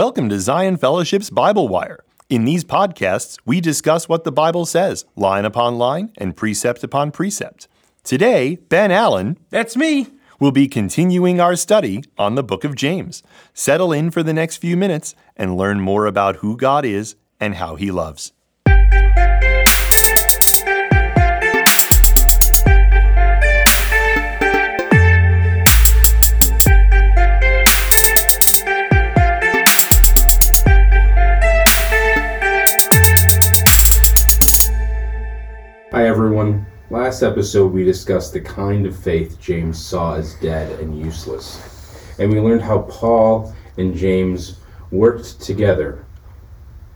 Welcome to Zion Fellowship's Bible Wire. In these podcasts, we discuss what the Bible says, line upon line and precept upon precept. Today, Ben Allen That's me. will be continuing our study on the book of James. Settle in for the next few minutes and learn more about who God is and how he loves. Episode, we discussed the kind of faith James saw as dead and useless. And we learned how Paul and James worked together,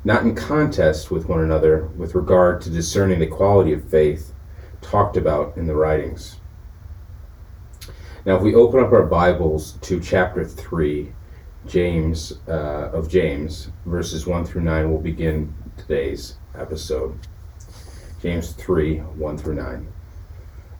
not in contest with one another, with regard to discerning the quality of faith talked about in the writings. Now, if we open up our Bibles to chapter 3, James, uh, of James, verses 1 through 9, we'll begin today's episode. James 3 1 through 9.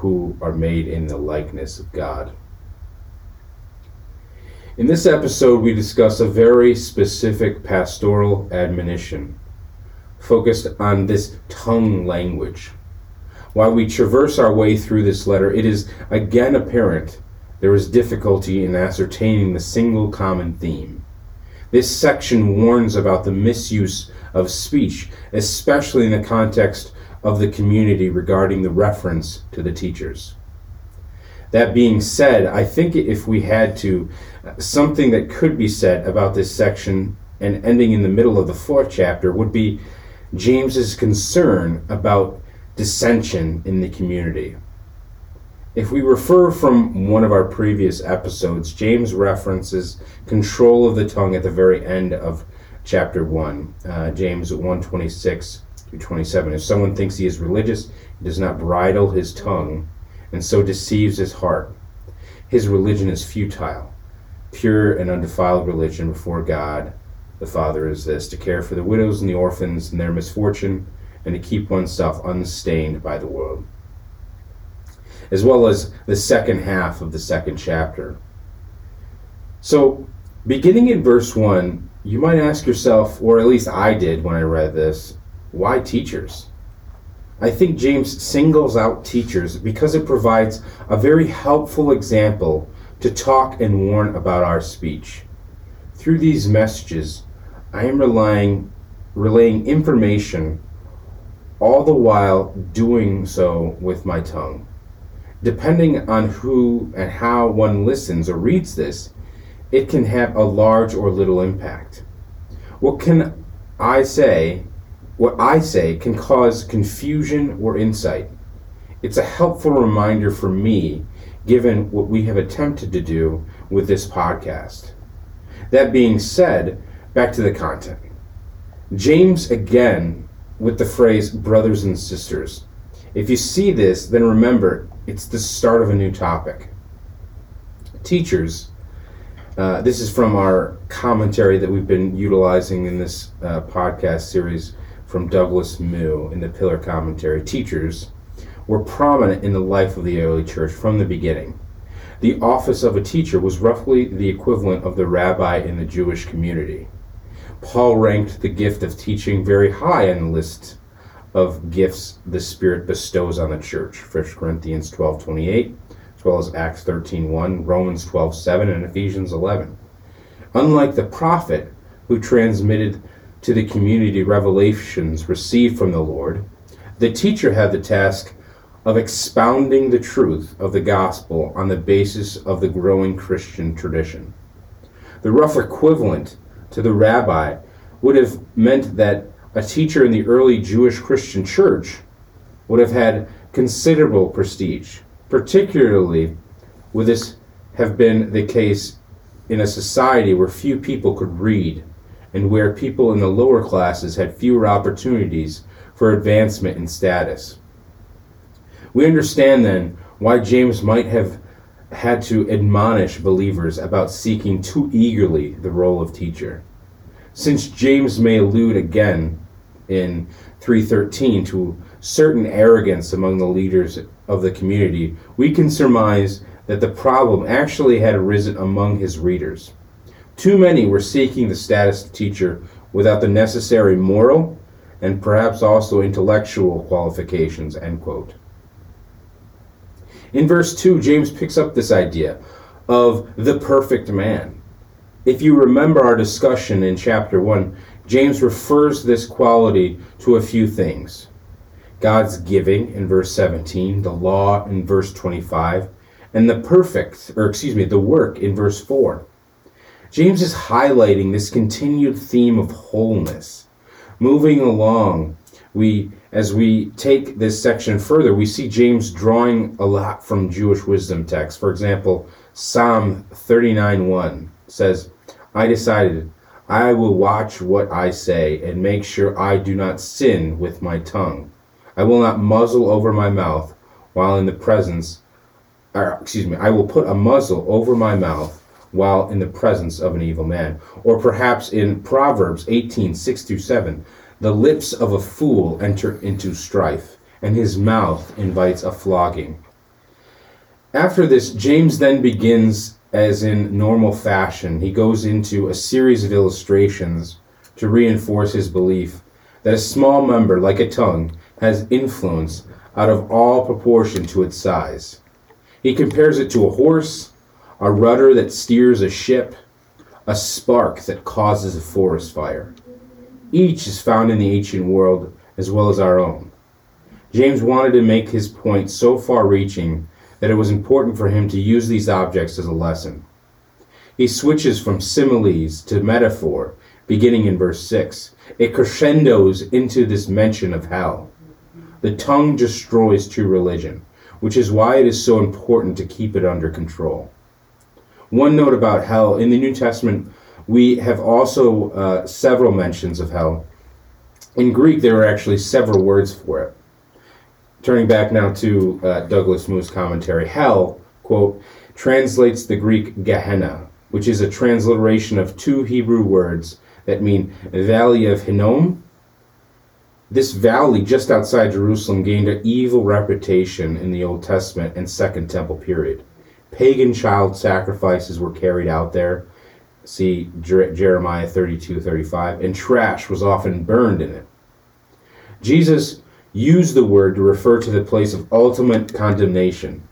who are made in the likeness of God. In this episode, we discuss a very specific pastoral admonition focused on this tongue language. While we traverse our way through this letter, it is again apparent there is difficulty in ascertaining the single common theme. This section warns about the misuse of speech, especially in the context of the community regarding the reference to the teachers. That being said, I think if we had to, something that could be said about this section and ending in the middle of the fourth chapter would be James's concern about dissension in the community. If we refer from one of our previous episodes, James references control of the tongue at the very end of chapter 1, uh, James 126 through 27. If someone thinks he is religious, he does not bridle his tongue, and so deceives his heart. His religion is futile. Pure and undefiled religion before God the Father is this to care for the widows and the orphans in their misfortune, and to keep oneself unstained by the world. As well as the second half of the second chapter. So, beginning in verse 1, you might ask yourself, or at least I did when I read this, why teachers? I think James singles out teachers because it provides a very helpful example to talk and warn about our speech. Through these messages, I am relying, relaying information, all the while doing so with my tongue. Depending on who and how one listens or reads this, it can have a large or little impact. What can I say what I say can cause confusion or insight. It's a helpful reminder for me, given what we have attempted to do with this podcast. That being said, back to the content. James again with the phrase brothers and sisters. If you see this, then remember it's the start of a new topic. Teachers, uh, this is from our commentary that we've been utilizing in this uh, podcast series from Douglas Moo in the Pillar Commentary, teachers were prominent in the life of the early church from the beginning. The office of a teacher was roughly the equivalent of the rabbi in the Jewish community. Paul ranked the gift of teaching very high on the list of gifts the Spirit bestows on the church. 1 Corinthians 12 28, as well as Acts 13 1, Romans 12 7, and Ephesians 11. Unlike the prophet who transmitted to the community revelations received from the Lord, the teacher had the task of expounding the truth of the gospel on the basis of the growing Christian tradition. The rough equivalent to the rabbi would have meant that a teacher in the early Jewish Christian church would have had considerable prestige, particularly would this have been the case in a society where few people could read and where people in the lower classes had fewer opportunities for advancement in status. We understand then why James might have had to admonish believers about seeking too eagerly the role of teacher. Since James may allude again in 313 to certain arrogance among the leaders of the community, we can surmise that the problem actually had arisen among his readers. Too many were seeking the status of teacher without the necessary moral and perhaps also intellectual qualifications. End quote. In verse 2, James picks up this idea of the perfect man. If you remember our discussion in chapter 1, James refers this quality to a few things God's giving in verse 17, the law in verse 25, and the perfect, or excuse me, the work in verse 4. James is highlighting this continued theme of wholeness. Moving along, we as we take this section further, we see James drawing a lot from Jewish wisdom texts. For example, Psalm 39:1 says, "I decided I will watch what I say and make sure I do not sin with my tongue. I will not muzzle over my mouth while in the presence or excuse me, I will put a muzzle over my mouth while in the presence of an evil man. Or perhaps in Proverbs 18, 6 7, the lips of a fool enter into strife, and his mouth invites a flogging. After this, James then begins, as in normal fashion, he goes into a series of illustrations to reinforce his belief that a small member, like a tongue, has influence out of all proportion to its size. He compares it to a horse, a rudder that steers a ship, a spark that causes a forest fire. Each is found in the ancient world as well as our own. James wanted to make his point so far reaching that it was important for him to use these objects as a lesson. He switches from similes to metaphor, beginning in verse 6. It crescendos into this mention of hell. The tongue destroys true religion which is why it is so important to keep it under control. One note about hell in the New Testament, we have also uh, several mentions of hell. In Greek, there are actually several words for it. Turning back now to uh, Douglas Moo's commentary, hell, quote, translates the Greek Gehenna, which is a transliteration of two Hebrew words that mean valley of Hinnom this valley just outside Jerusalem gained an evil reputation in the Old Testament and Second Temple period. Pagan child sacrifices were carried out there. See Jeremiah 32 35. And trash was often burned in it. Jesus used the word to refer to the place of ultimate condemnation.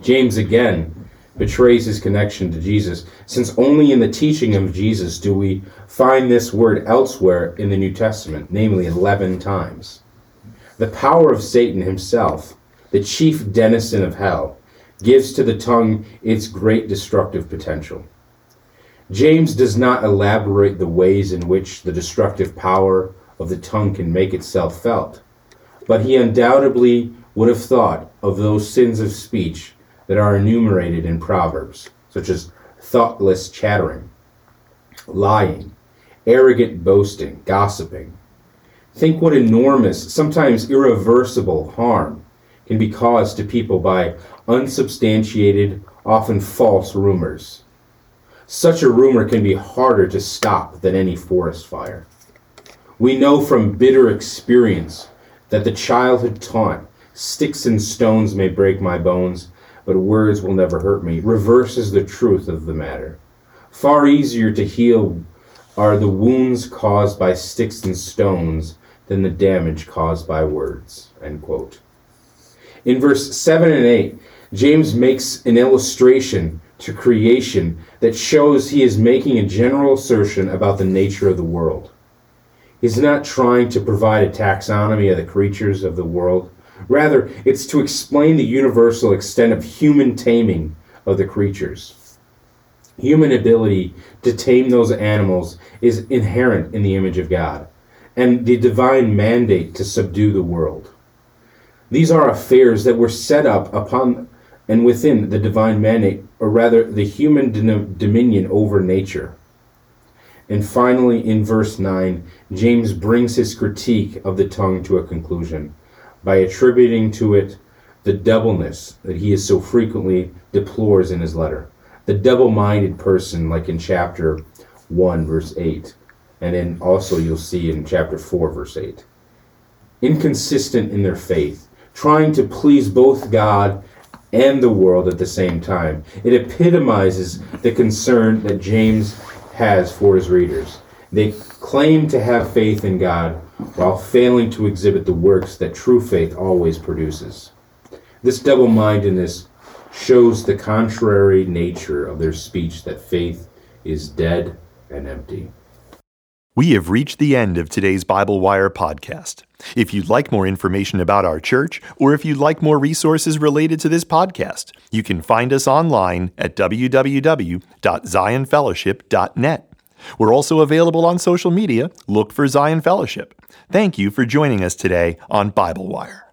James again betrays his connection to Jesus, since only in the teaching of Jesus do we find this word elsewhere in the New Testament, namely 11 times. The power of Satan himself, the chief denizen of hell, gives to the tongue its great destructive potential. James does not elaborate the ways in which the destructive power of the tongue can make itself felt, but he undoubtedly would have thought of those sins of speech that are enumerated in Proverbs, such as thoughtless chattering, lying, arrogant boasting, gossiping. Think what enormous, sometimes irreversible harm can be caused to people by unsubstantiated, often false rumors. Such a rumor can be harder to stop than any forest fire. We know from bitter experience that the childhood taunt, sticks and stones may break my bones, but words will never hurt me, reverses the truth of the matter. Far easier to heal are the wounds caused by sticks and stones than the damage caused by words. End quote. In verse 7 and 8, James makes an illustration to creation that shows he is making a general assertion about the nature of the world. He's not trying to provide a taxonomy of the creatures of the world. Rather, it's to explain the universal extent of human taming of the creatures. Human ability to tame those animals is inherent in the image of God, and the divine mandate to subdue the world. These are affairs that were set up upon and within the divine mandate, or rather the human dominion over nature. And finally, in verse 9, James brings his critique of the tongue to a conclusion by attributing to it the doubleness that he is so frequently deplores in his letter. The double minded person, like in chapter 1, verse 8, and then also you'll see in chapter 4, verse 8. Inconsistent in their faith, trying to please both God and the world at the same time. It epitomizes the concern that James has for his readers. They claim to have faith in God while failing to exhibit the works that true faith always produces. This double mindedness shows the contrary nature of their speech that faith is dead and empty. We have reached the end of today's Bible Wire podcast. If you'd like more information about our church, or if you'd like more resources related to this podcast, you can find us online at www.zionfellowship.net. We're also available on social media. Look for Zion Fellowship. Thank you for joining us today on Bible Wire.